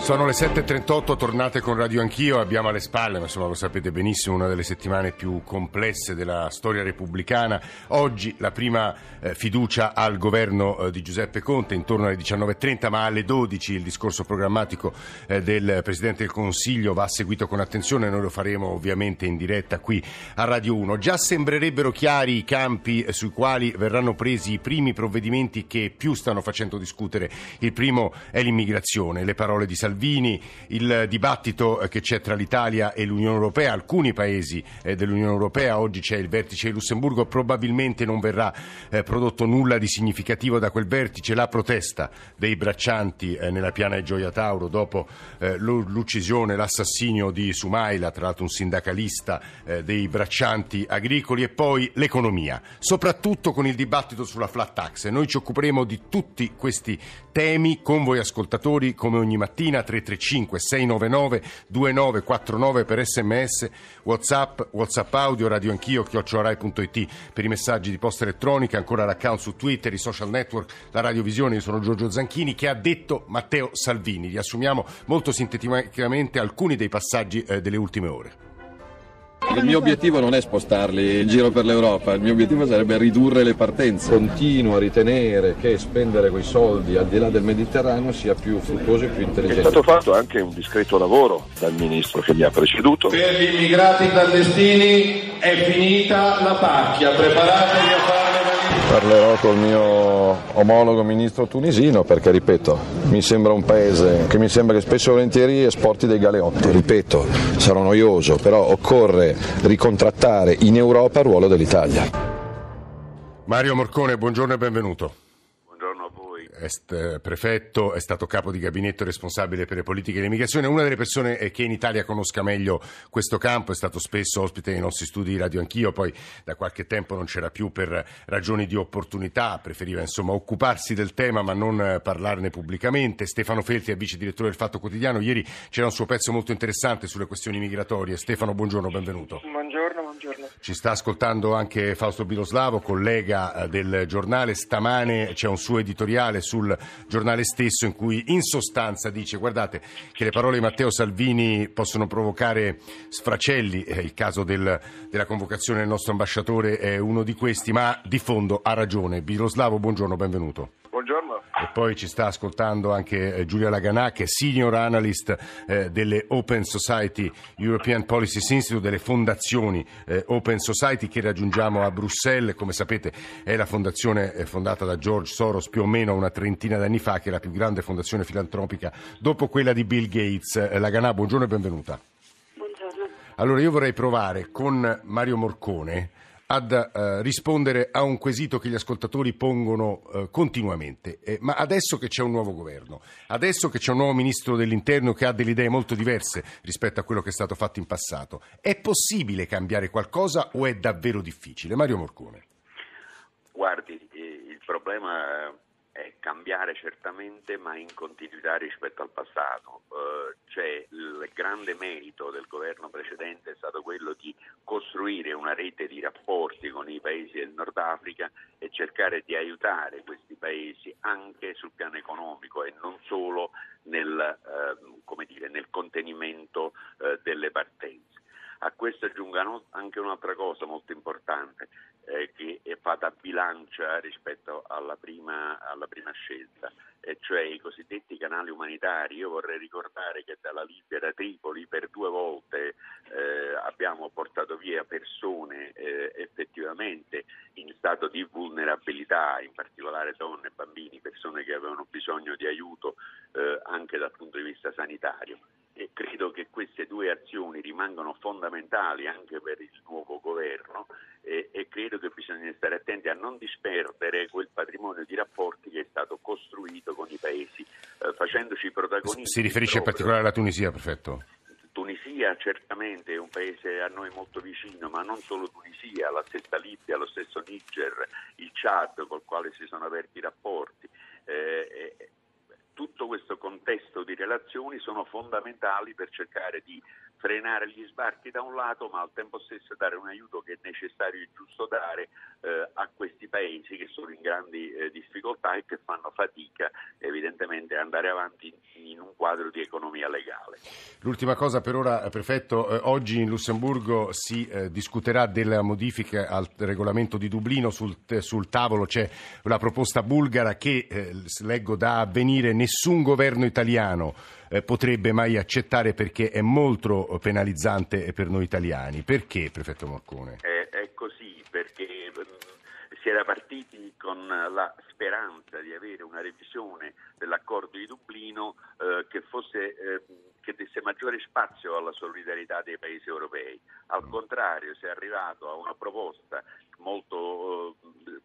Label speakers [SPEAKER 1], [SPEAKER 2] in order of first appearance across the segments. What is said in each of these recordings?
[SPEAKER 1] Sono le 7.38, tornate con Radio Anch'io, abbiamo alle spalle, ma insomma lo sapete benissimo, una delle settimane più complesse della storia repubblicana. Oggi la prima eh, fiducia al governo eh, di Giuseppe Conte intorno alle 19.30, ma alle 12 il discorso programmatico eh, del Presidente del Consiglio va seguito con attenzione, noi lo faremo ovviamente in diretta qui a Radio 1. Già sembrerebbero chiari i campi eh, sui quali verranno presi i primi provvedimenti che più stanno facendo discutere. Il primo è l'immigrazione, le parole di Salvini Salvini, il dibattito eh, che c'è tra l'Italia e l'Unione Europea, alcuni paesi eh, dell'Unione Europea, oggi c'è il vertice di Lussemburgo, probabilmente non verrà eh, prodotto nulla di significativo da quel vertice, la protesta dei braccianti nella piana di Gioia Tauro dopo l'uccisione, l'assassinio di Sumaila, tra l'altro un sindacalista dei braccianti agricoli e poi l'economia, soprattutto con il dibattito sulla flat tax. Noi ci occuperemo di tutti questi temi con voi ascoltatori come ogni mattina 335 699 2949 per sms, whatsapp, whatsapp audio, radio anch'io, chiocciorai.it per i messaggi di posta elettronica, ancora l'account su Twitter, i social network, la radiovisione, io sono Giorgio Zanchini, che ha detto Matteo Salvini. Riassumiamo molto sinteticamente alcuni dei passaggi eh, delle ultime ore.
[SPEAKER 2] Il mio obiettivo non è spostarli in giro per l'Europa, il mio obiettivo sarebbe ridurre le partenze. Continuo a ritenere che spendere quei soldi al di là del Mediterraneo sia più fruttuoso e più intelligente.
[SPEAKER 3] È stato fatto anche un discreto lavoro dal ministro che gli ha preceduto.
[SPEAKER 4] Per gli immigrati clandestini è finita la pacchia, preparatevi a farne
[SPEAKER 2] Parlerò col mio omologo ministro tunisino perché, ripeto, mi sembra un paese che mi sembra che spesso e volentieri esporti dei galeotti. Ripeto, sarò noioso, però occorre ricontrattare in Europa il ruolo dell'Italia.
[SPEAKER 1] Mario Morcone, buongiorno e benvenuto
[SPEAKER 3] est
[SPEAKER 1] prefetto, è stato capo di gabinetto responsabile per le politiche dell'immigrazione, una delle persone che in Italia conosca meglio questo campo, è stato spesso ospite nei nostri studi di radio anch'io, poi da qualche tempo non c'era più per ragioni di opportunità, preferiva insomma occuparsi del tema ma non parlarne pubblicamente. Stefano Felti è vice direttore del Fatto Quotidiano, ieri c'era un suo pezzo molto interessante sulle questioni migratorie. Stefano, buongiorno, benvenuto.
[SPEAKER 5] Buongiorno, buongiorno.
[SPEAKER 1] Ci sta ascoltando anche Fausto Biloslavo, collega eh, del giornale. Stamane c'è un suo editoriale sul giornale stesso in cui in sostanza dice guardate che le parole di Matteo Salvini possono provocare sfracelli, eh, il caso del, della convocazione del nostro ambasciatore è uno di questi, ma di fondo ha ragione. Biloslavo, buongiorno, benvenuto.
[SPEAKER 3] Buongiorno.
[SPEAKER 1] E poi ci sta ascoltando anche eh, Giulia Laganà, che è senior analyst eh, delle Open Society European Policies Institute, delle fondazioni eh, Open Society che raggiungiamo a Bruxelles. Come sapete è la fondazione eh, fondata da George Soros più o meno una trentina d'anni fa, che è la più grande fondazione filantropica dopo quella di Bill Gates. Eh, Laganà, buongiorno e benvenuta.
[SPEAKER 5] Buongiorno.
[SPEAKER 1] Allora io vorrei provare con Mario Morcone ad eh, rispondere a un quesito che gli ascoltatori pongono eh, continuamente. Eh, ma adesso che c'è un nuovo governo, adesso che c'è un nuovo ministro dell'interno che ha delle idee molto diverse rispetto a quello che è stato fatto in passato, è possibile cambiare qualcosa o è davvero difficile? Mario Morcone.
[SPEAKER 6] Guardi, il problema è cambiare certamente ma in continuità rispetto al passato. Eh, cioè, il grande merito del governo precedente è stato quello di costruire una rete di rapporti con i paesi del Nord Africa e cercare di aiutare questi paesi anche sul piano economico e non solo nel, eh, dire, nel contenimento eh, delle partenze. A questo aggiungano anche un'altra cosa molto importante eh, che è fatta bilancia rispetto alla prima, alla prima scelta, e cioè i cosiddetti canali umanitari. Io vorrei ricordare che dalla Libia, da Tripoli, per due volte eh, abbiamo portato via persone eh, effettivamente in stato di vulnerabilità, in particolare donne e bambini, persone che avevano bisogno di aiuto eh, anche dal punto di vista sanitario e credo che queste due azioni rimangano fondamentali anche per il nuovo governo e, e, credo che bisogna stare attenti a non disperdere quel patrimonio di rapporti che è stato costruito con i paesi, eh, facendoci protagonisti.
[SPEAKER 1] Si riferisce in particolare alla Tunisia, perfetto.
[SPEAKER 6] Tunisia certamente è un paese a noi molto vicino, ma non solo Tunisia, la stessa Libia, lo stesso Niger, il Chad col quale si sono aperti i rapporti. Eh, tutto questo contesto di relazioni sono fondamentali per cercare di frenare gli sbarchi da un lato, ma al tempo stesso dare un aiuto che è necessario e giusto dare eh, a questi paesi che sono in grandi eh, difficoltà e che fanno fatica evidentemente a andare avanti in un quadro di economia legale.
[SPEAKER 1] L'ultima cosa per ora, prefetto, eh, oggi in Lussemburgo si eh, discuterà della modifica al regolamento di Dublino, sul, sul tavolo c'è la proposta bulgara che eh, leggo da avvenire nessun governo italiano eh, potrebbe mai accettare perché è molto penalizzante per noi italiani. Perché, prefetto Morcone?
[SPEAKER 6] È, è così, perché mm, si era partiti con la speranza di avere una revisione dell'accordo di Dublino eh, che, fosse, eh, che desse maggiore spazio alla solidarietà dei paesi europei. Al contrario, si è arrivato a una proposta molto eh,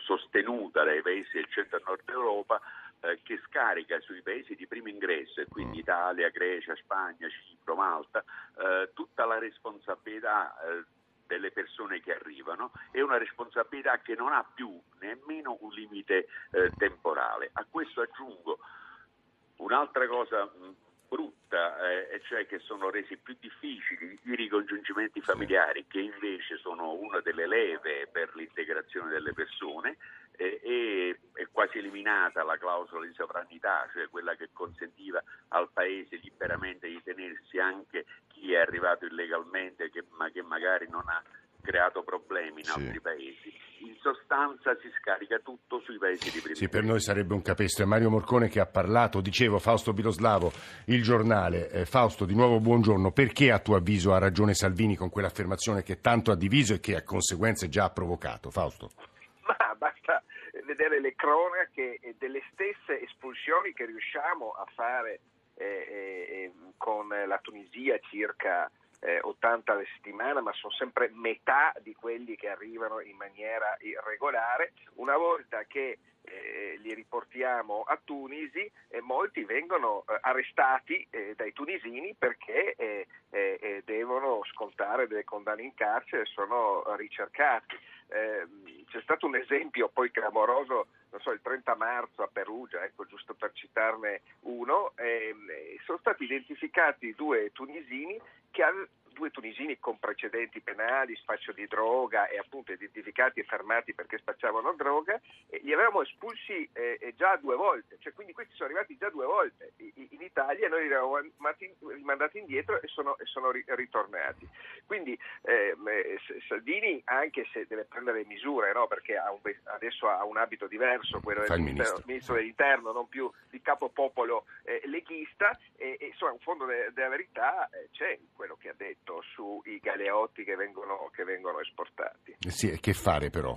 [SPEAKER 6] sostenuta dai paesi del centro e nord Europa eh, che scarica sui paesi di primo ingresso, e quindi mm. Italia, Grecia, Spagna, Cipro, Malta, eh, tutta la responsabilità eh, delle persone che arrivano è una responsabilità che non ha più nemmeno un limite eh, temporale. A questo aggiungo un'altra cosa mh, brutta, eh, e cioè che sono resi più difficili i ricongiungimenti familiari, che invece sono una delle leve per l'integrazione delle persone, e è quasi eliminata la clausola di sovranità, cioè quella che consentiva al Paese liberamente di tenersi anche chi è arrivato illegalmente, che, ma che magari non ha creato problemi in sì. altri paesi. In sostanza si scarica tutto sui paesi di prima.
[SPEAKER 1] Sì, per noi sarebbe un capestro. È Mario Morcone che ha parlato, dicevo Fausto Biloslavo, il giornale. Eh, Fausto, di nuovo buongiorno. Perché a tuo avviso ha ragione Salvini con quell'affermazione che tanto ha diviso e che a conseguenze già ha provocato? Fausto?
[SPEAKER 7] Vedere le cronache delle stesse espulsioni che riusciamo a fare eh, eh, con la Tunisia circa eh, 80 alla settimana, ma sono sempre metà di quelli che arrivano in maniera irregolare. Una volta che eh, li riportiamo a Tunisi e molti vengono eh, arrestati eh, dai tunisini perché eh, devono scontare delle condanne in carcere e sono ricercati. Ehm, c'è stato un esempio poi clamoroso, so, il 30 marzo a Perugia, ecco, giusto per citarne uno, ehm, sono stati identificati due tunisini che due tunisini con precedenti penali, spaccio di droga e appunto identificati e fermati perché spacciavano droga, li avevamo espulsi eh, già due volte, cioè quindi questi sono arrivati già due volte in Italia, e noi li avevamo rimandati indietro e sono, e sono ritornati. Quindi eh, Salvini, anche se deve prendere misure, no? perché ha un, adesso ha un abito diverso, quello del ministro. ministro. dell'interno, non più di capo popolo eh, leghista, e, e insomma un fondo de- della verità eh, c'è quello che ha detto effetto sui galeotti che vengono, che vengono esportati.
[SPEAKER 1] Eh sì, e che fare però?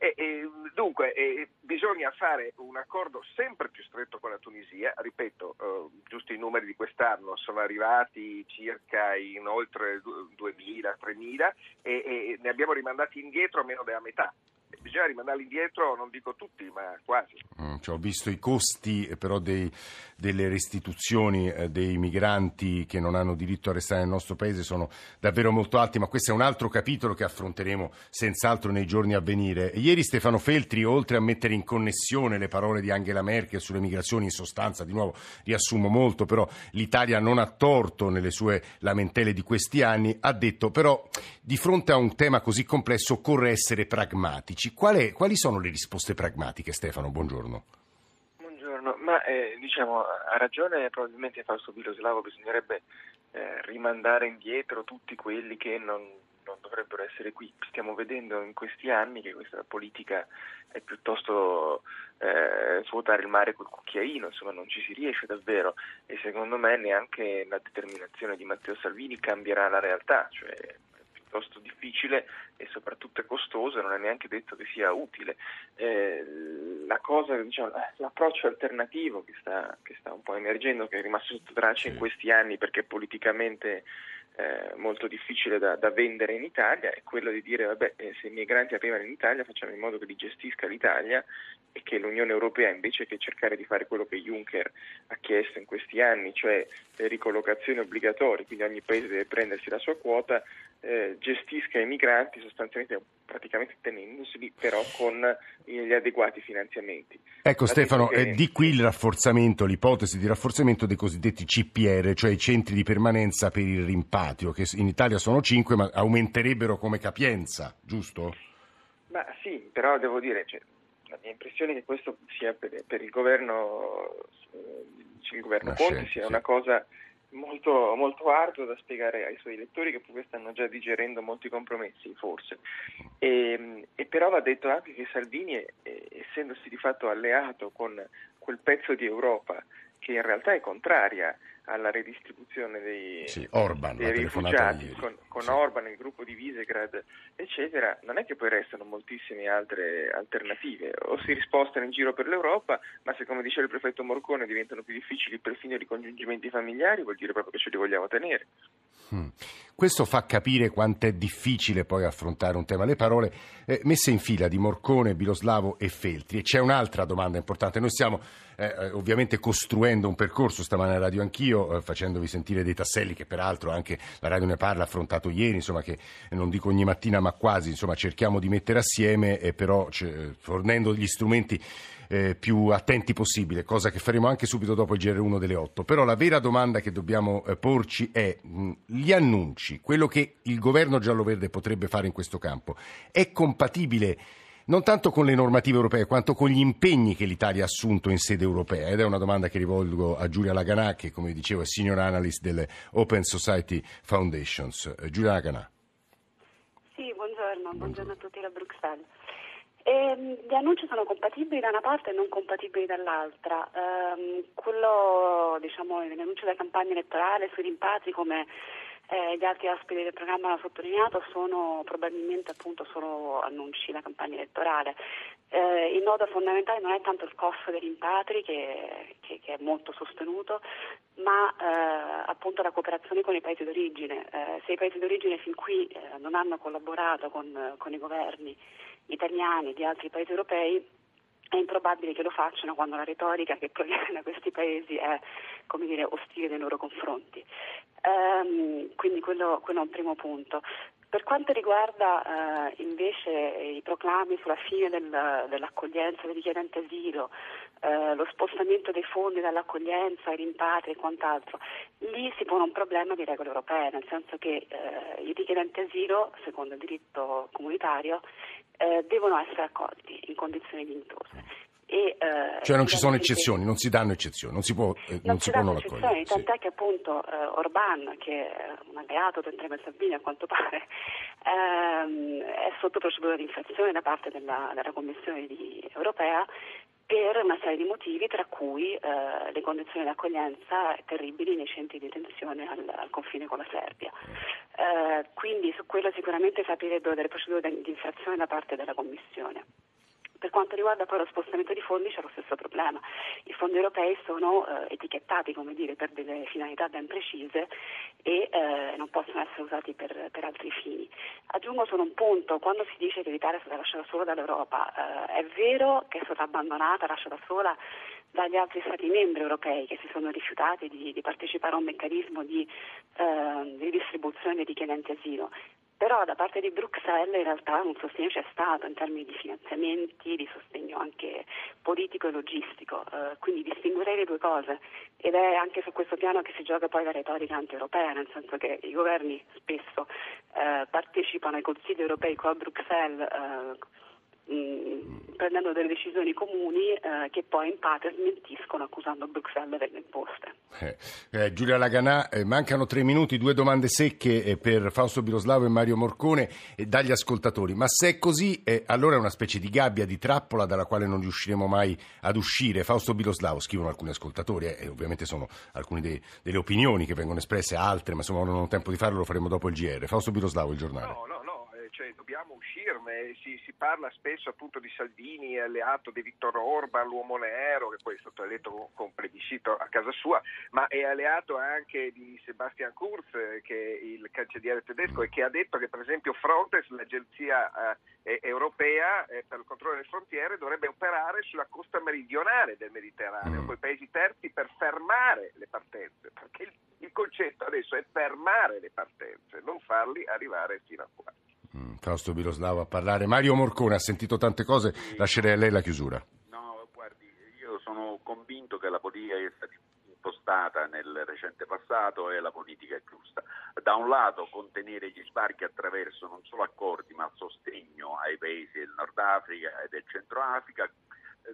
[SPEAKER 7] E, e, dunque eh, bisogna fare un accordo sempre più stretto con la Tunisia, ripeto, eh, giusto i numeri di quest'anno sono arrivati circa in oltre 2.000-3.000 e, e ne abbiamo rimandati indietro meno della metà bisogna rimandarli indietro, non dico tutti, ma quasi.
[SPEAKER 1] Mm, cioè, ho visto i costi eh, però dei, delle restituzioni eh, dei migranti che non hanno diritto a restare nel nostro paese sono davvero molto alti, ma questo è un altro capitolo che affronteremo senz'altro nei giorni a venire. Ieri Stefano Feltri, oltre a mettere in connessione le parole di Angela Merkel sulle migrazioni, in sostanza, di nuovo riassumo molto, però l'Italia non ha torto nelle sue lamentele di questi anni, ha detto però di fronte a un tema così complesso occorre essere pragmatici Quali, quali sono le risposte pragmatiche, Stefano? Buongiorno.
[SPEAKER 8] Buongiorno, ma eh, diciamo, ha ragione probabilmente Fausto Biloslavo, bisognerebbe eh, rimandare indietro tutti quelli che non, non dovrebbero essere qui. Stiamo vedendo in questi anni che questa politica è piuttosto eh, il mare col cucchiaino, insomma non ci si riesce davvero e secondo me neanche la determinazione di Matteo Salvini cambierà la realtà, cioè piuttosto difficile e soprattutto è costoso e non è neanche detto che sia utile. Eh, la cosa, diciamo, l'approccio alternativo che sta, che sta, un po' emergendo, che è rimasto sotto traccia in questi anni perché politicamente eh, molto difficile da, da, vendere in Italia è quello di dire vabbè eh, se i migranti arrivano in Italia facciamo in modo che li gestisca l'Italia e che l'Unione Europea invece che cercare di fare quello che Juncker ha chiesto in questi anni, cioè le ricollocazioni obbligatorie, quindi ogni paese deve prendersi la sua quota, eh, gestisca i migranti sostanzialmente praticamente tenendoseli però con gli adeguati finanziamenti.
[SPEAKER 1] Ecco la Stefano, che... eh, di qui il rafforzamento, l'ipotesi di rafforzamento dei cosiddetti CPR, cioè i centri di permanenza per il rimpatrio, che in Italia sono 5 ma aumenterebbero come capienza, giusto?
[SPEAKER 8] Ma sì, però devo dire, cioè, la mia impressione è che questo sia per, per il governo, eh, il governo Conte sia sì. una cosa molto, molto arduo da spiegare ai suoi lettori che pure stanno già digerendo molti compromessi, forse. E, e però va detto anche che Salvini, eh, essendosi di fatto alleato con quel pezzo di Europa che in realtà è contraria alla redistribuzione dei,
[SPEAKER 1] sì, Orban,
[SPEAKER 8] dei rifugiati con, con sì. Orban, il gruppo di Visegrad, eccetera, non è che poi restano moltissime altre alternative. O si rispostano in giro per l'Europa, ma se come diceva il prefetto Morcone diventano più difficili perfino i ricongiungimenti familiari, vuol dire proprio che ce li vogliamo tenere.
[SPEAKER 1] Hmm. Questo fa capire quanto è difficile poi affrontare un tema. Le parole eh, messe in fila di Morcone, Biloslavo e Feltri. E c'è un'altra domanda importante. Noi stiamo eh, eh ovviamente costruendo un percorso stamane a Radio Anch'io, eh, facendovi sentire dei tasselli che peraltro anche la Radio ne parla, ha affrontato ieri, insomma che non dico ogni mattina ma quasi, insomma cerchiamo di mettere assieme, e però fornendo gli strumenti eh, più attenti possibile, cosa che faremo anche subito dopo il GR1 delle 8. Però la vera domanda che dobbiamo eh, porci è mh, gli annunci, quello che il governo giallo-verde potrebbe fare in questo campo, è compatibile non tanto con le normative europee quanto con gli impegni che l'Italia ha assunto in sede europea ed è una domanda che rivolgo a Giulia Laganà che come dicevo è senior analyst delle Open Society Foundations. Eh, Giulia Laganà.
[SPEAKER 5] Sì, buongiorno, buongiorno a tutti da Bruxelles. E, gli annunci sono compatibili da una parte e non compatibili dall'altra. Um, quello, diciamo, l'annuncio della campagna elettorale sui rimpatri, come eh, gli altri ospiti del programma hanno sottolineato, sono probabilmente appunto solo annunci da campagna elettorale. Eh, il nodo fondamentale non è tanto il costo dei rimpatri, che, che, che è molto sostenuto, ma eh, appunto la cooperazione con i paesi d'origine. Eh, se i paesi d'origine fin qui eh, non hanno collaborato con, con i governi, italiani di altri paesi europei è improbabile che lo facciano quando la retorica che proviene da questi paesi è come dire, ostile nei loro confronti. Um, quindi quello, quello, è un primo punto. Per quanto riguarda uh, invece i proclami sulla fine del, dell'accoglienza dei richiedenti asilo, uh, lo spostamento dei fondi dall'accoglienza ai rimpatri e quant'altro, lì si pone un problema di regole europee, nel senso che uh, i richiedenti asilo, secondo il diritto comunitario, eh, devono essere accolti in condizioni dignitose.
[SPEAKER 1] E, eh, cioè non ci sono eccezioni, non si danno eccezioni, non si può eh, non,
[SPEAKER 5] non
[SPEAKER 1] si può non
[SPEAKER 5] accogliere. Tant'è sì. che appunto eh, Orban, che è un alleato di Andrea Salvini a quanto pare, ehm, è sotto procedura di infrazione da parte della, della Commissione di, europea per una serie di motivi, tra cui eh, le condizioni di accoglienza terribili nei centri di detenzione al, al confine con la Serbia. Eh, quindi su quello sicuramente si delle procedure di infrazione da parte della Commissione. Per quanto riguarda poi lo spostamento di fondi c'è lo stesso problema. I fondi europei sono eh, etichettati dire, per delle finalità ben precise e eh, non possono essere usati per, per, altri fini. Aggiungo solo un punto, quando si dice che l'Italia è stata lasciata sola dall'Europa, eh, è vero che è stata abbandonata, lasciata sola dagli altri Stati membri europei che si sono rifiutati di, di partecipare a un meccanismo di, eh, di distribuzione dei richiedenti asilo però da parte di Bruxelles in realtà un sostegno c'è stato in termini di finanziamenti, di sostegno anche politico e logistico, eh, quindi distinguerei le due cose. Ed è anche su questo piano che si gioca poi la retorica anti-europea, nel senso che i governi spesso eh, partecipano ai consigli europei qua a Bruxelles eh, mh, prendendo delle decisioni comuni eh, che poi in parte smentiscono accusando Bruxelles delle imposte.
[SPEAKER 1] Eh, eh, Giulia Laganà, eh, mancano tre minuti, due domande secche eh, per Fausto Biloslavo e Mario Morcone dagli ascoltatori. Ma se è così, eh, allora è una specie di gabbia, di trappola dalla quale non riusciremo mai ad uscire. Fausto Biloslavo, scrivono alcuni ascoltatori, e ovviamente sono alcune dei, delle opinioni che vengono espresse, altre, ma insomma non ho tempo di farlo, lo faremo dopo il GR. Fausto Biloslavo, il giornale.
[SPEAKER 7] No, no, dobbiamo uscirne. Si, si, parla spesso appunto di Salvini, alleato di Vittor Orban, l'uomo nero, che poi è stato eletto con, con plebiscito a casa sua, ma è alleato anche di Sebastian Kurz, che è il cancelliere tedesco, e che ha detto che per esempio Frontex, l'agenzia eh, europea eh, per il controllo delle frontiere, dovrebbe operare sulla costa meridionale del Mediterraneo, mm. con i paesi terzi per fermare le partenze, perché il, il concetto adesso è fermare le partenze, non farli arrivare fino a qua.
[SPEAKER 1] Mm, Fausto Biloslavo a parlare. Mario Morcone ha sentito tante cose, lascerei a lei la chiusura.
[SPEAKER 6] No, guardi, io sono convinto che la politica che è stata impostata nel recente passato e la politica è giusta. Da un lato contenere gli sbarchi attraverso non solo accordi ma sostegno ai paesi del Nord Africa e del Centro Africa,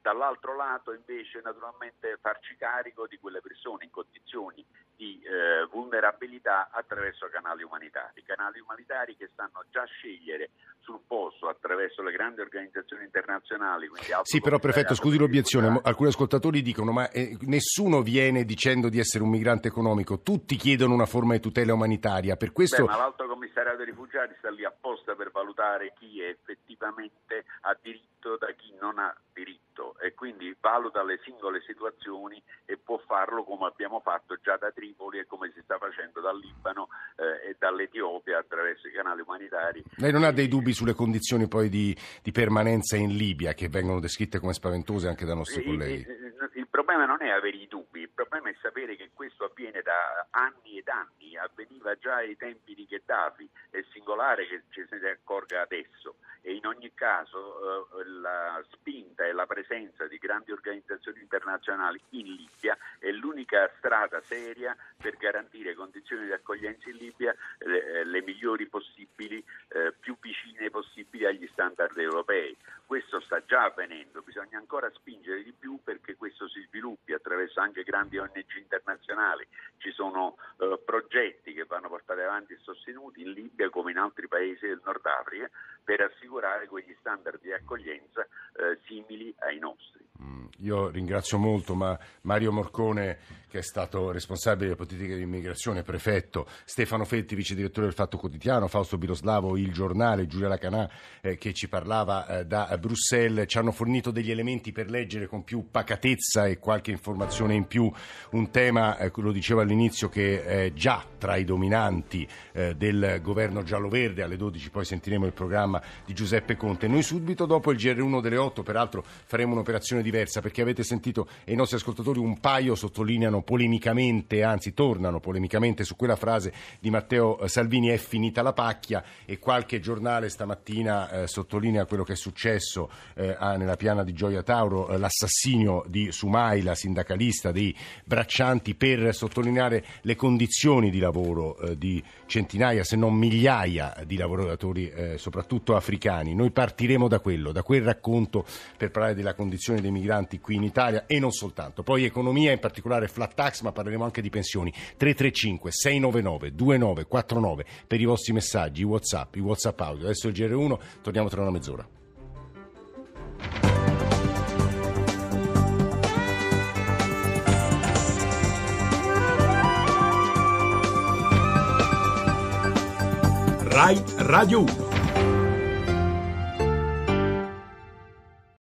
[SPEAKER 6] dall'altro lato invece naturalmente farci carico di quelle persone in condizioni di eh, vulnerabilità attraverso canali umanitari, canali umanitari che stanno già a scegliere sul posto attraverso le grandi organizzazioni internazionali.
[SPEAKER 1] Sì, però prefetto, scusi l'obiezione, alcuni ascoltatori dicono ma eh, nessuno viene dicendo di essere un migrante economico, tutti chiedono una forma di tutela umanitaria, per questo...
[SPEAKER 6] Beh, ma l'Alto Commissariato dei Rifugiati sta lì apposta per valutare chi effettivamente ha diritto da chi non ha diritto e quindi valuta le singole situazioni e può farlo come abbiamo fatto già da Tripoli e come si sta facendo dal Libano eh, e dall'Etiopia attraverso i canali umanitari.
[SPEAKER 1] Lei non ha dei dubbi sulle condizioni poi di, di permanenza in Libia che vengono descritte come spaventose anche da nostri colleghi?
[SPEAKER 6] Il, il problema non è avere i dubbi, problema è sapere che questo avviene da anni ed anni, avveniva già ai tempi di Gheddafi, è singolare che ci se ne accorga adesso e in ogni caso eh, la spinta e la presenza di grandi organizzazioni internazionali in Libia è l'unica strada seria per garantire condizioni di accoglienza in Libia eh, le migliori possibili, eh, più vicine possibili agli standard europei. Questo sta già avvenendo, bisogna ancora spingere di più perché questo si sviluppi attraverso anche grandi ONG internazionali. Ci sono eh, progetti che vanno portati avanti e sostenuti in Libia come in altri paesi del Nord Africa per assicurare quegli standard di accoglienza eh, simili ai nostri.
[SPEAKER 1] Mm, io ringrazio molto ma Mario Morcone che è stato responsabile delle politiche di immigrazione, prefetto, Stefano Fetti, vice direttore del Fatto Quotidiano, Fausto Biroslavo, Il Giornale, Giulia Lacanà eh, che ci parlava eh, da Bruxelles, ci hanno fornito degli elementi per leggere con più pacatezza e qualche informazione in più un tema, eh, lo dicevo all'inizio, che è già tra i dominanti eh, del governo giallo-verde, alle 12 poi sentiremo il programma di Giuseppe Conte. Noi subito dopo il GR1 delle 8, peraltro faremo un'operazione diversa perché avete sentito e i nostri ascoltatori un paio sottolineano polemicamente, anzi tornano polemicamente su quella frase di Matteo eh, Salvini è finita la pacchia e qualche giornale stamattina eh, sottolinea quello che è successo eh, nella piana di Gioia Tauro, eh, l'assassinio di Sumai, la sindacalista dei braccianti, per sottolineare le condizioni di lavoro eh, di centinaia, se non migliaia di lavoratori, eh, soprattutto africani. Noi partiremo da quello, da quel racconto per parlare della condizione dei migranti qui in Italia e non soltanto. Poi economia, in particolare flat tax, ma parleremo anche di pensioni. 335 699 2949 per i vostri messaggi, i WhatsApp, i WhatsApp audio. Adesso il GR1, torniamo tra una mezz'ora.
[SPEAKER 9] RAI Radio 1